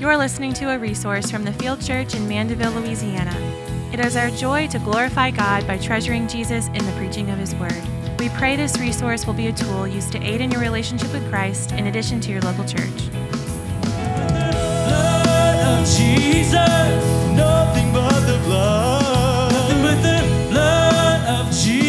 You're listening to a resource from the Field Church in Mandeville, Louisiana. It is our joy to glorify God by treasuring Jesus in the preaching of His Word. We pray this resource will be a tool used to aid in your relationship with Christ in addition to your local church. Jesus, nothing but the blood. Nothing but the blood of Jesus,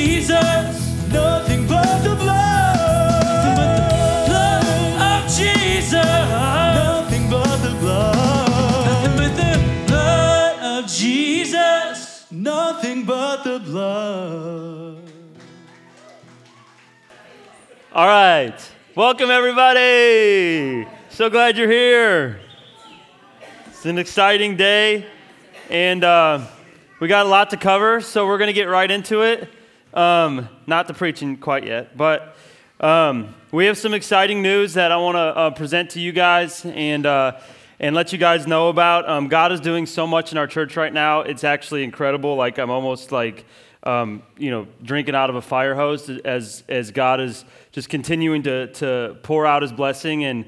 blood. All right. Welcome, everybody. So glad you're here. It's an exciting day, and uh, we got a lot to cover, so we're going to get right into it. Um, not the preaching quite yet, but um, we have some exciting news that I want to uh, present to you guys and, uh, and let you guys know about. Um, God is doing so much in our church right now. It's actually incredible. Like, I'm almost like, um, you know, drinking out of a fire hose as, as God is just continuing to, to pour out his blessing and,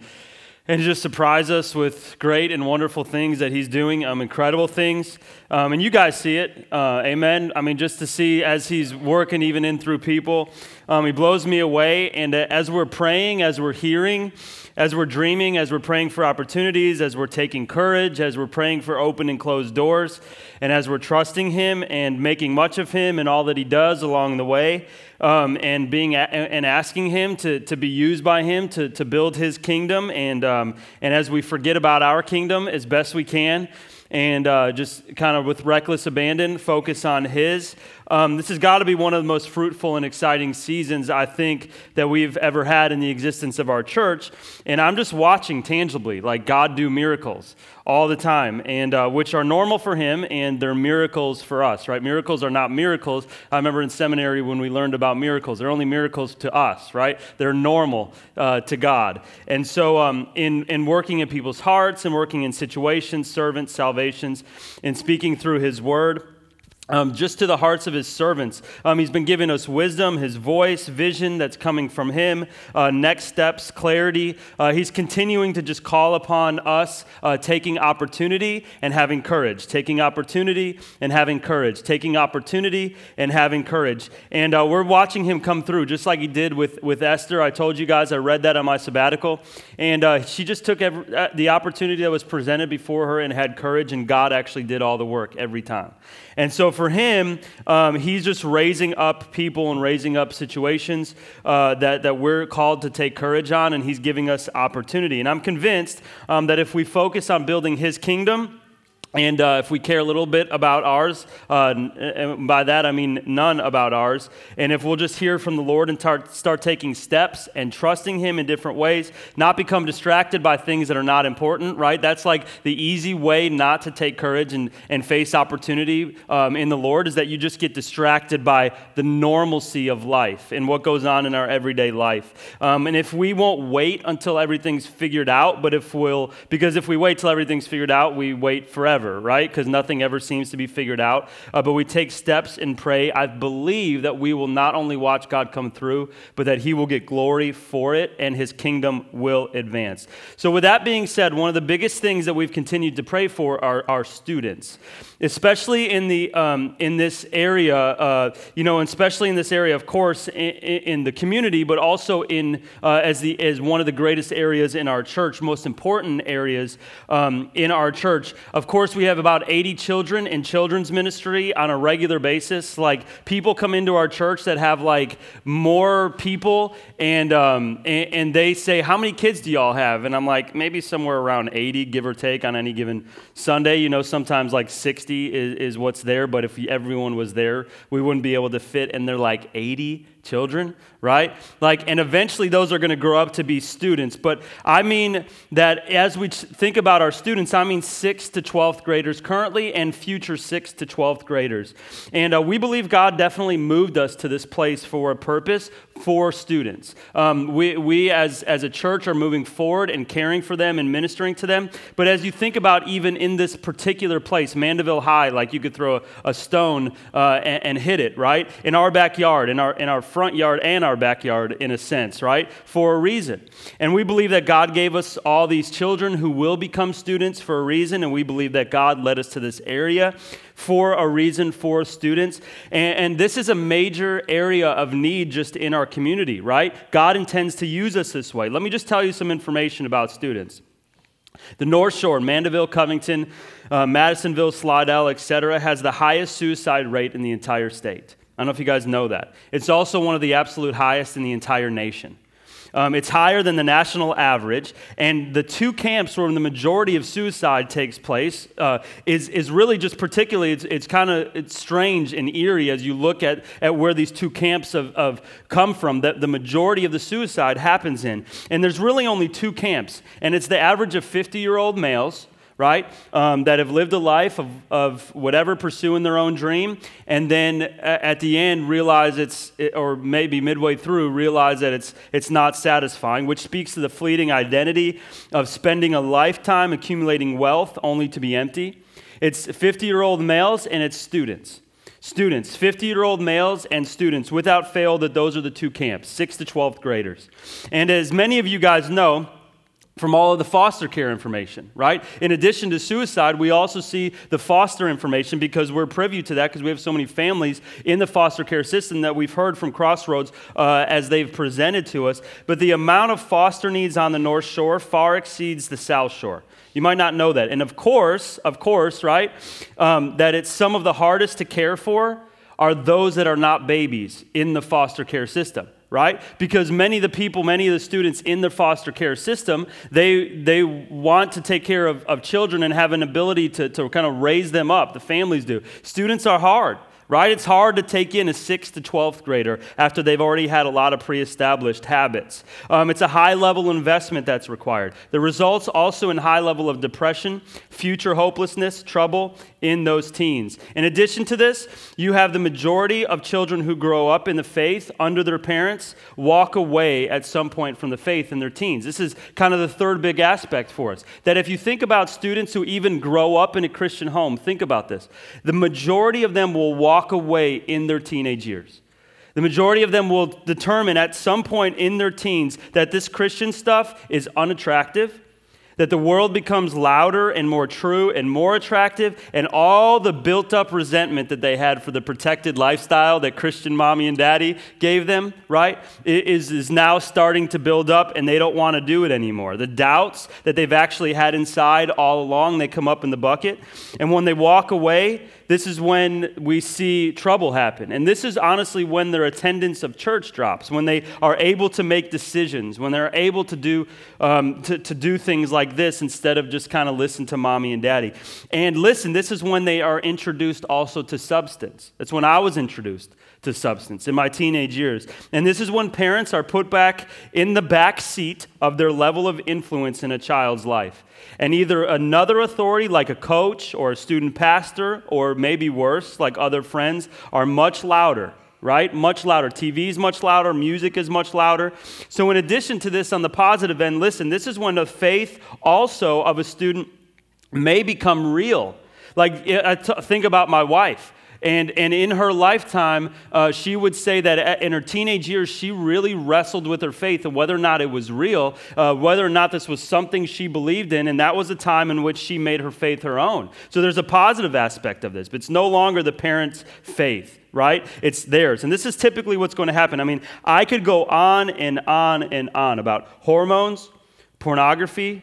and just surprise us with great and wonderful things that he's doing, um, incredible things. Um, and you guys see it. Uh, amen. I mean, just to see as he's working even in through people, um, he blows me away. And uh, as we're praying, as we're hearing, as we're dreaming, as we're praying for opportunities, as we're taking courage, as we're praying for open and closed doors, and as we're trusting Him and making much of Him and all that He does along the way, um, and being a- and asking Him to, to be used by Him to, to build His kingdom, and um, and as we forget about our kingdom as best we can, and uh, just kind of with reckless abandon, focus on His. Um, this has got to be one of the most fruitful and exciting seasons I think that we've ever had in the existence of our church. And I'm just watching tangibly, like God do miracles all the time, and uh, which are normal for Him, and they're miracles for us, right? Miracles are not miracles. I remember in seminary when we learned about miracles, they're only miracles to us, right? They're normal uh, to God. And so, um, in, in working in people's hearts and working in situations, servants, salvations, and speaking through His word, um, just to the hearts of his servants. Um, he's been giving us wisdom, his voice, vision that's coming from him, uh, next steps, clarity. Uh, he's continuing to just call upon us, uh, taking opportunity and having courage, taking opportunity and having courage, taking opportunity and having courage. And uh, we're watching him come through, just like he did with, with Esther. I told you guys I read that on my sabbatical. And uh, she just took every, uh, the opportunity that was presented before her and had courage, and God actually did all the work every time. And so for him, um, he's just raising up people and raising up situations uh, that, that we're called to take courage on, and he's giving us opportunity. And I'm convinced um, that if we focus on building his kingdom, and uh, if we care a little bit about ours, uh, and by that I mean none about ours, and if we'll just hear from the Lord and tar- start taking steps and trusting Him in different ways, not become distracted by things that are not important, right? That's like the easy way not to take courage and, and face opportunity um, in the Lord is that you just get distracted by the normalcy of life and what goes on in our everyday life. Um, and if we won't wait until everything's figured out, but if we'll, because if we wait till everything's figured out, we wait forever right? Because nothing ever seems to be figured out. Uh, but we take steps and pray. I believe that we will not only watch God come through, but that He will get glory for it and His kingdom will advance. So, with that being said, one of the biggest things that we've continued to pray for are our students, especially in, the, um, in this area, uh, you know, especially in this area, of course, in, in the community, but also in, uh, as, the, as one of the greatest areas in our church, most important areas um, in our church. Of course, we have about 80 children in children's ministry on a regular basis. Like, people come into our church that have like more people, and, um, and, and they say, How many kids do y'all have? And I'm like, Maybe somewhere around 80, give or take, on any given Sunday. You know, sometimes like 60 is, is what's there, but if everyone was there, we wouldn't be able to fit. And they're like 80 children, right? Like, and eventually those are going to grow up to be students. But I mean that as we think about our students, I mean 6th to 12th graders currently and future 6th to 12th graders. And uh, we believe God definitely moved us to this place for a purpose for students. Um, we, we as, as a church are moving forward and caring for them and ministering to them. But as you think about even in this particular place, Mandeville High, like you could throw a, a stone uh, and, and hit it, right? In our backyard, in our, in our front yard and our backyard in a sense, right? For a reason. And we believe that God gave us all these children who will become students for a reason, and we believe that God led us to this area for a reason for students. And, and, this is a major area of need just in our community, right? God intends to use us this way. Let me just tell you some information about students. The North Shore, Mandeville, Covington, uh, Madisonville, Slidell, etc., has the highest suicide rate in the entire state. I don't know if you guys know that. It's also one of the absolute highest in the entire nation. Um, it's higher than the national average, and the two camps where the majority of suicide takes place uh, is, is really just particularly, it's, it's kind of it's strange and eerie as you look at, at where these two camps have, have come from, that the majority of the suicide happens in. And there's really only two camps, and it's the average of 50 year old males right? Um, that have lived a life of, of whatever, pursuing their own dream, and then at the end realize it's, or maybe midway through, realize that it's, it's not satisfying, which speaks to the fleeting identity of spending a lifetime accumulating wealth only to be empty. It's 50 year old males and it's students. Students, 50 year old males and students, without fail, that those are the two camps, 6th to 12th graders. And as many of you guys know, from all of the foster care information, right? In addition to suicide, we also see the foster information because we're privy to that because we have so many families in the foster care system that we've heard from Crossroads uh, as they've presented to us. But the amount of foster needs on the North Shore far exceeds the South Shore. You might not know that. And of course, of course, right, um, that it's some of the hardest to care for are those that are not babies in the foster care system right? Because many of the people, many of the students in the foster care system, they, they want to take care of, of children and have an ability to, to kind of raise them up. The families do. Students are hard right? It's hard to take in a 6th to 12th grader after they've already had a lot of pre established habits. Um, it's a high level investment that's required. The results also in high level of depression, future hopelessness, trouble in those teens. In addition to this, you have the majority of children who grow up in the faith under their parents walk away at some point from the faith in their teens. This is kind of the third big aspect for us. That if you think about students who even grow up in a Christian home, think about this. The majority of them will walk walk away in their teenage years. The majority of them will determine at some point in their teens that this Christian stuff is unattractive, that the world becomes louder and more true and more attractive, and all the built up resentment that they had for the protected lifestyle that Christian mommy and daddy gave them, right, is, is now starting to build up and they don't want to do it anymore. The doubts that they've actually had inside all along, they come up in the bucket. And when they walk away, this is when we see trouble happen. And this is honestly when their attendance of church drops, when they are able to make decisions, when they're able to do, um, to, to do things like this instead of just kind of listen to mommy and daddy. And listen, this is when they are introduced also to substance. That's when I was introduced to substance in my teenage years. And this is when parents are put back in the back seat of their level of influence in a child's life. And either another authority, like a coach or a student pastor, or maybe worse, like other friends, are much louder right? Much louder. TV is much louder. Music is much louder. So, in addition to this, on the positive end, listen, this is when the faith also of a student may become real. Like, I t- think about my wife. And, and in her lifetime, uh, she would say that in her teenage years, she really wrestled with her faith and whether or not it was real, uh, whether or not this was something she believed in. And that was a time in which she made her faith her own. So there's a positive aspect of this, but it's no longer the parent's faith right? It's theirs. And this is typically what's going to happen. I mean, I could go on and on and on about hormones, pornography,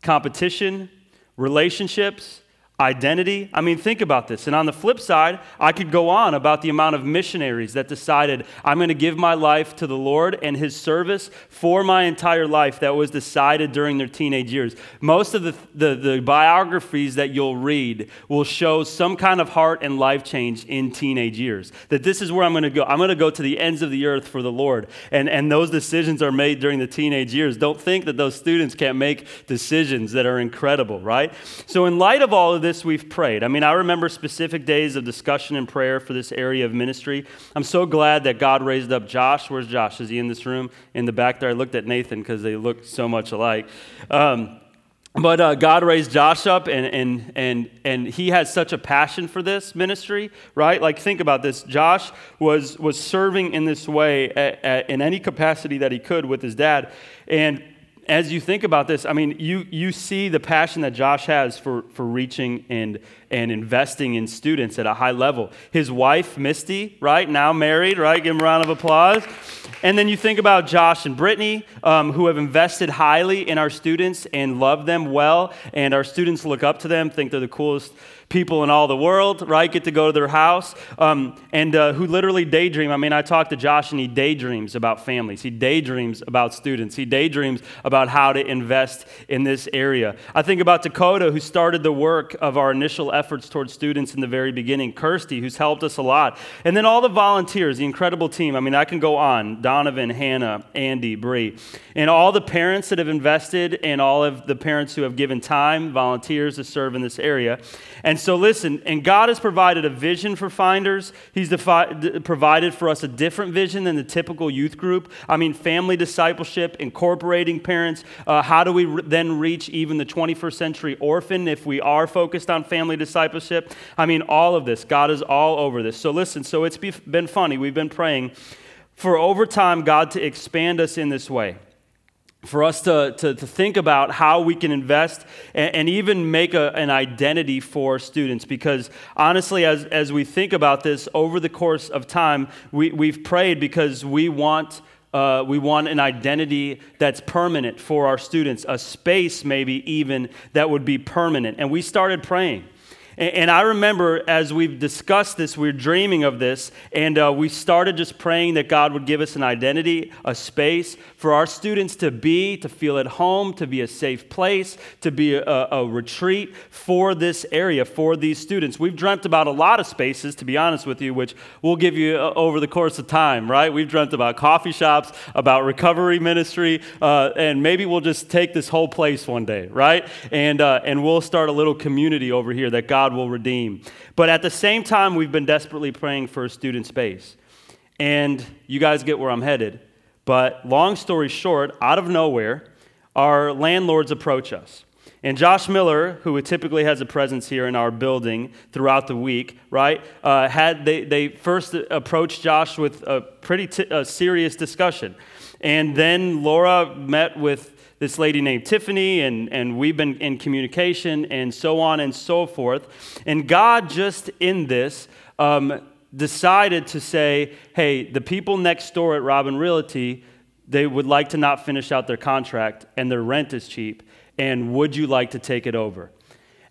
competition, relationships, identity. I mean, think about this. And on the flip side, I could go on about the amount of missionaries that decided, I'm going to give my life to the Lord and His service for my entire life that was decided during their teenage years. Most of the, the, the biographies that you'll read will show some kind of heart and life change in teenage years. That this is where I'm going to go. I'm going to go to the ends of the earth for the Lord. And, and those decisions are made during the teenage years. Don't think that those students can't make decisions that are incredible, right? So, in light of all of this, we've prayed. I mean, I remember specific days of discussion and prayer for this area of ministry. I'm so glad that God raised up Josh. Where's Josh? Is he in this room? In the back there? I looked at Nathan because they look so much alike. Um, but uh, God raised Josh up, and, and, and, and he has such a passion for this ministry, right? Like, think about this. Josh was, was serving in this way at, at, in any capacity that he could with his dad. And as you think about this, I mean, you, you see the passion that Josh has for, for reaching and, and investing in students at a high level. His wife, Misty, right, now married, right? Give him a round of applause. And then you think about Josh and Brittany, um, who have invested highly in our students and love them well, and our students look up to them, think they're the coolest people in all the world, right? Get to go to their house, um, and uh, who literally daydream. I mean, I talked to Josh, and he daydreams about families. He daydreams about students. He daydreams about how to invest in this area. I think about Dakota, who started the work of our initial efforts towards students in the very beginning. Kirsty, who's helped us a lot, and then all the volunteers, the incredible team. I mean, I can go on. Donovan, Hannah, Andy, Bree, and all the parents that have invested, and all of the parents who have given time, volunteers to serve in this area. And so, listen, and God has provided a vision for finders. He's defi- provided for us a different vision than the typical youth group. I mean, family discipleship, incorporating parents. Uh, how do we re- then reach even the 21st century orphan if we are focused on family discipleship? I mean, all of this. God is all over this. So, listen, so it's been funny. We've been praying for over time God to expand us in this way for us to, to, to, think about how we can invest and, and even make a, an identity for students. Because honestly, as, as we think about this over the course of time, we, we've prayed because we want. Uh, we want an identity that's permanent for our students, a space maybe even that would be permanent. And we started praying. And, I remember as we've discussed this, we are dreaming of this, and uh, we started just praying that God would give us an identity, a space for our students to be, to feel at home, to be a safe place, to be a, a retreat for this area, for these students. We've dreamt about a lot of spaces, to be honest with you, which we'll give you uh, over the course of time, right? We've dreamt about coffee shops, about recovery ministry, uh, and maybe we'll just take this whole place one day, right? And, uh, and we'll start a little community over here that God God will redeem. But at the same time, we've been desperately praying for a student space. And you guys get where I'm headed. But long story short, out of nowhere, our landlords approach us. And Josh Miller, who typically has a presence here in our building throughout the week, right, uh, had they, they first approached Josh with a pretty t- a serious discussion. And then Laura met with this lady named Tiffany, and, and we've been in communication, and so on and so forth. And God, just in this, um, decided to say, hey, the people next door at Robin Realty, they would like to not finish out their contract, and their rent is cheap, and would you like to take it over?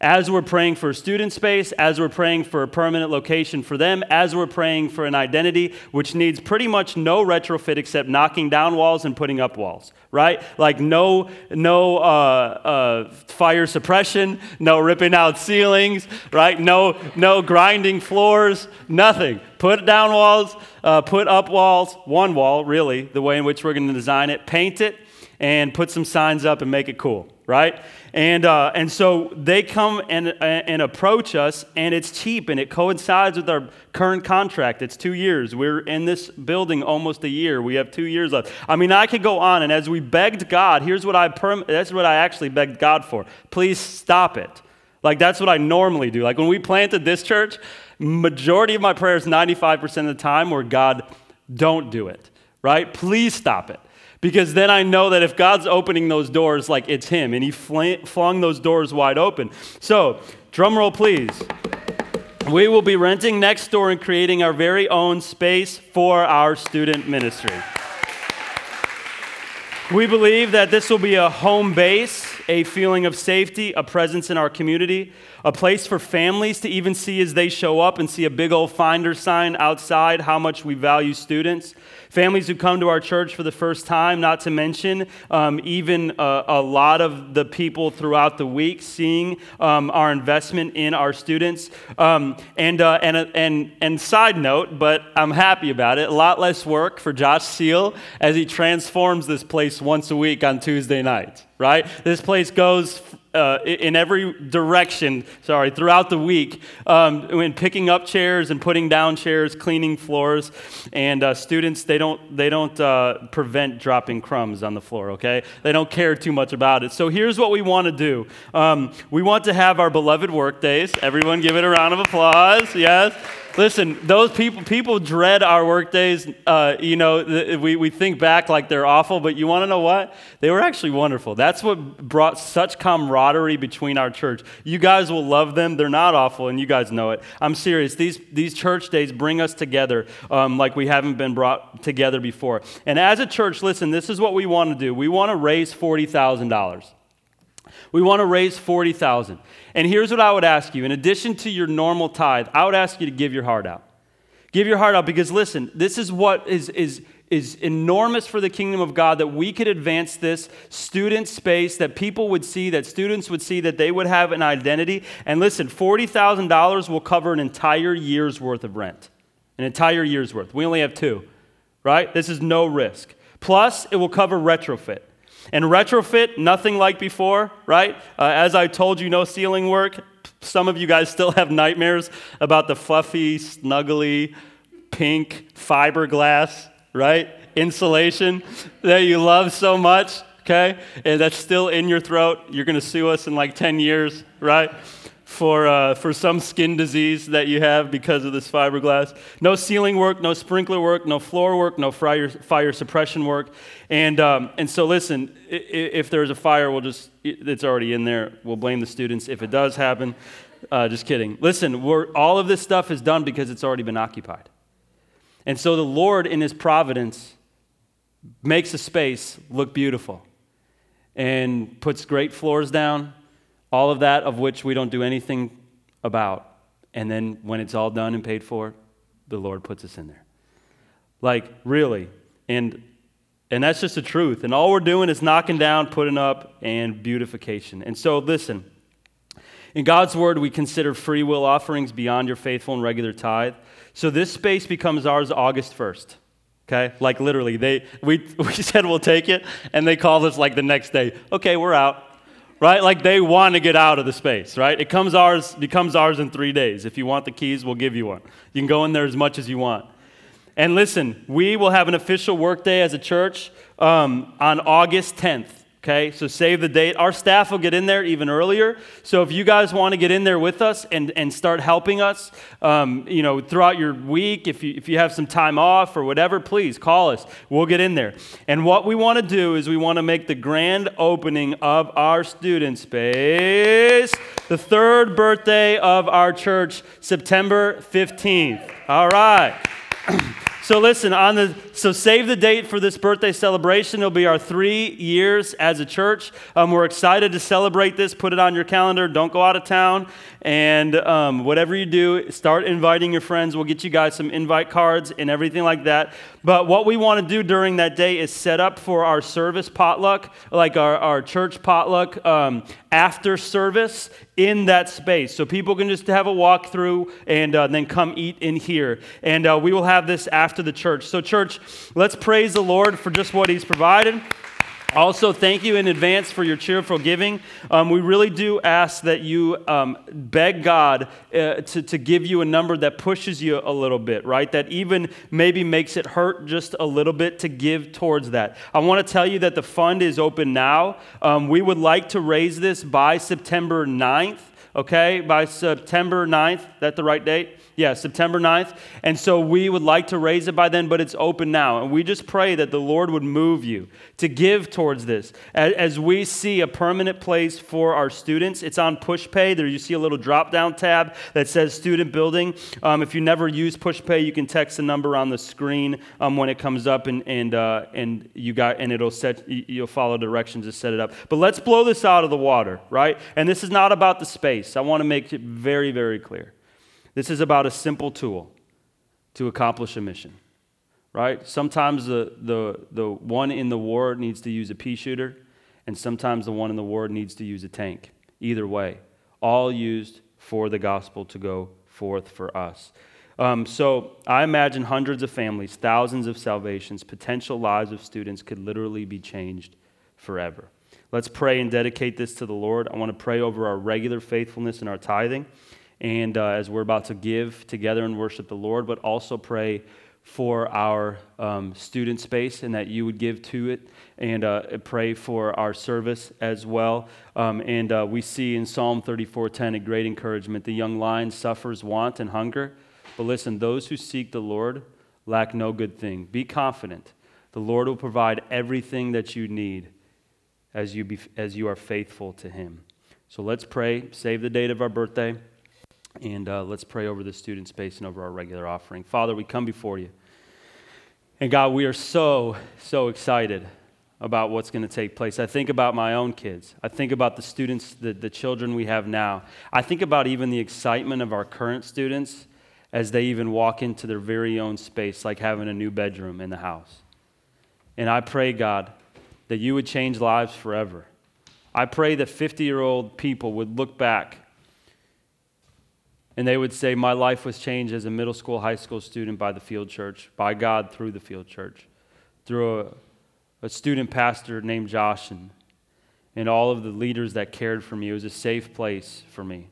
As we're praying for student space, as we're praying for a permanent location for them, as we're praying for an identity which needs pretty much no retrofit except knocking down walls and putting up walls, right? Like no, no uh, uh, fire suppression, no ripping out ceilings, right? No, no grinding floors, nothing. Put down walls, uh, put up walls, one wall, really, the way in which we're going to design it, paint it, and put some signs up and make it cool, right? And, uh, and so they come and, and approach us, and it's cheap, and it coincides with our current contract. It's two years. We're in this building almost a year. We have two years left. I mean, I could go on, and as we begged God, here's what I, perm- that's what I actually begged God for. Please stop it. Like, that's what I normally do. Like, when we planted this church, majority of my prayers, 95% of the time, were God, don't do it, right? Please stop it. Because then I know that if God's opening those doors, like it's Him, and He flung those doors wide open. So, drum roll, please. We will be renting next door and creating our very own space for our student ministry. We believe that this will be a home base, a feeling of safety, a presence in our community, a place for families to even see as they show up and see a big old finder sign outside how much we value students. Families who come to our church for the first time, not to mention um, even a, a, lot of the people throughout the week seeing um, our investment in our students. Um, and, uh, and, uh, and, and side note, but I'm happy about it, a lot less work for Josh Seal as he transforms this place once a week on Tuesday night, right? This place goes uh, in every direction, sorry, throughout the week, um, when picking up chairs and putting down chairs, cleaning floors. And uh, students, they don't, they don't uh, prevent dropping crumbs on the floor, okay? They don't care too much about it. So here's what we want to do um, we want to have our beloved work days. Everyone give it a round of applause, yes? Listen, those people people dread our work days. Uh, you know, th- we, we think back like they're awful, but you want to know what? They were actually wonderful. That's what brought such camaraderie between our church. You guys will love them. They're not awful, and you guys know it. I'm serious. These, these church days bring us together um, like we haven't been brought together before. And as a church, listen, this is what we want to do. We want to raise $40,000. We want to raise 40,000. And here's what I would ask you. In addition to your normal tithe, I would ask you to give your heart out. Give your heart out because listen, this is what is is is enormous for the kingdom of God that we could advance this student space, that people would see, that students would see, that they would have an identity. And listen, $40,000 will cover an entire year's worth of rent. An entire year's worth. We only have two, right? This is no risk. Plus, it will cover retrofit. And retrofit, nothing like before, right? Uh, as I told you, no ceiling work. Some of you guys still have nightmares about the fluffy, snuggly, pink fiberglass, right? Insulation that you love so much, okay? And that's still in your throat. You're to sue us in like 10 years, right? For, uh, for some skin disease that you have because of this fiberglass. No ceiling work, no sprinkler work, no floor work, no fire, fire suppression work. And, um, and so, listen, if there's a fire, we'll just, it's already in there. We'll blame the students if it does happen. Uh, just kidding. Listen, all of this stuff is done because it's already been occupied. And so the Lord, in His providence, makes a space look beautiful and puts great floors down all of that of which we don't do anything about. And then when it's all done and paid for, the Lord puts us in there. Like, really. And and that's just the truth. And all we're doing is knocking down, putting up, and beautification. And so, listen. In God's word, we consider free will offerings beyond your faithful and regular tithe. So this space becomes ours August 1st. Okay? Like literally, they we, we said we'll take it, and they called us like the next day. Okay, we're out right? Like they want to get out of the space, right? It comes ours, becomes ours in three days. If you want the keys, we'll give you one. You can go in there as much as you want. And listen, we will have an official workday as a church um, on August 10th. Okay, so save the date. Our staff will get in there even earlier. So if you guys want to get in there with us and, and start helping us, um, you know, throughout your week, if you, if you have some time off or whatever, please call us. We'll get in there. And what we want to do is we want to make the grand opening of our student space the third birthday of our church, September 15th. All right. So listen, on the so save the date for this birthday celebration. It'll be our three years as a church. Um, we're excited to celebrate this. Put it on your calendar. Don't go out of town. And um, whatever you do, start inviting your friends. We'll get you guys some invite cards and everything like that. But what we want to do during that day is set up for our service potluck, like our, our church potluck um, after service in that space. So people can just have a walk through and uh, then come eat in here. And uh, we will have this after the church. So, church, let's praise the Lord for just what He's provided. Also, thank you in advance for your cheerful giving. Um, we really do ask that you um, beg God uh, to, to give you a number that pushes you a little bit, right? That even maybe makes it hurt just a little bit to give towards that. I want to tell you that the fund is open now. Um, we would like to raise this by September 9th okay, by September 9th. That the right date? Yeah, September 9th. And so we would like to raise it by then, but it's open now. And we just pray that the Lord would move you to give towards this. As we see a permanent place for our students, it's on PushPay. There you see a little drop down tab that says student building. Um, if you never use PushPay, you can text the number on the screen um, when it comes up and, and, uh, and you got, and it'll set, you'll follow directions to set it up. But let's blow this out of the water, right? And this is not about the space. I want to make it very, very clear. This is about a simple tool to accomplish a mission, right? Sometimes the, the, the one in the war needs to use a pea shooter, and sometimes the one in the war needs to use a tank. Either way, all used for the gospel to go forth for us. Um, so I imagine hundreds of families, thousands of salvations, potential lives of students could literally be changed forever. Let's pray and dedicate this to the Lord. I want to pray over our regular faithfulness and our tithing, and uh, as we're about to give together and worship the Lord, but also pray for our um, student space and that you would give to it and uh, pray for our service as well. Um, and uh, we see in psalm 34.10 a great encouragement. The young lion suffers want and hunger but listen those who seek the lord lack no good thing. Be confident. The lord will provide everything that you need as you, be, as you are faithful to him. So let's pray. Save the date of our birthday and uh, let's pray over the student space and over our regular offering. Father, we come before you. And God, we are so, so excited about what's going to take place. I think about my own kids. I think about the students, the, the children we have now. I think about even the excitement of our current students as they even walk into their very own space, like having a new bedroom in the house. And I pray, God, that you would change lives forever. I pray that 50 year old people would look back and they would say, My life was changed as a middle school, high school student by the field church, by God through the field church, through a, a student pastor named Josh and, and all of the leaders that cared for me. It was a safe place for me.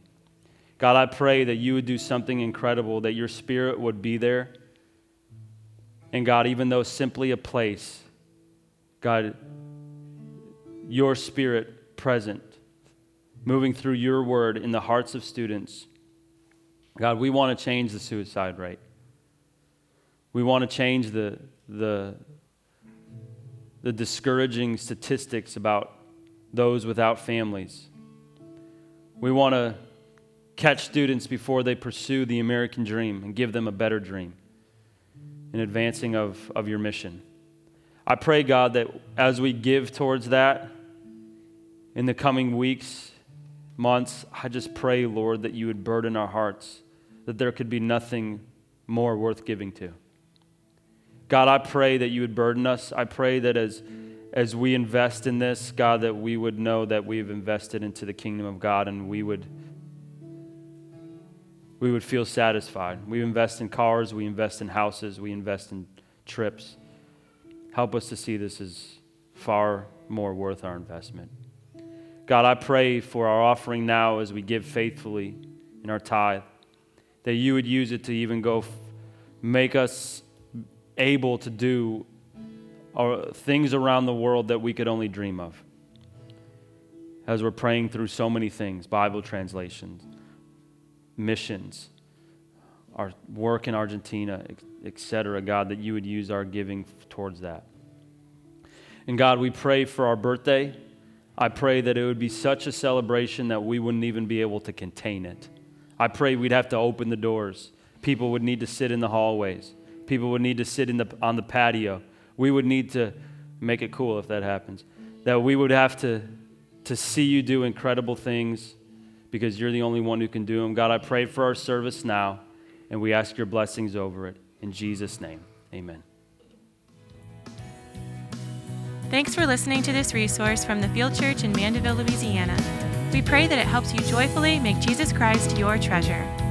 God, I pray that you would do something incredible, that your spirit would be there. And God, even though simply a place, God, your spirit present, moving through your word in the hearts of students God, we want to change the suicide rate. We want to change the, the, the discouraging statistics about those without families. We want to catch students before they pursue the American dream and give them a better dream in advancing of, of your mission. I pray, God, that as we give towards that in the coming weeks, months, I just pray, Lord, that you would burden our hearts that there could be nothing more worth giving to. God, I pray that you would burden us. I pray that as, as we invest in this, God, that we would know that we've invested into the kingdom of God and we would, we would feel satisfied. We invest in cars, we invest in houses, we invest in trips. Help us to see this as far more worth our investment. God, I pray for our offering now as we give faithfully in our tithe that you would use it to even go f- make us able to do our, things around the world that we could only dream of. As we're praying through so many things Bible translations, missions, our work in Argentina, etc., God, that you would use our giving towards that. And God, we pray for our birthday. I pray that it would be such a celebration that we wouldn't even be able to contain it. I pray we'd have to open the doors. People would need to sit in the hallways. People would need to sit in the, on the patio. We would need to make it cool if that happens. That we would have to, to see you do incredible things because you're the only one who can do them. God, I pray for our service now, and we ask your blessings over it. In Jesus' name, amen. Thanks for listening to this resource from the Field Church in Mandeville, Louisiana. We pray that it helps you joyfully make Jesus Christ your treasure.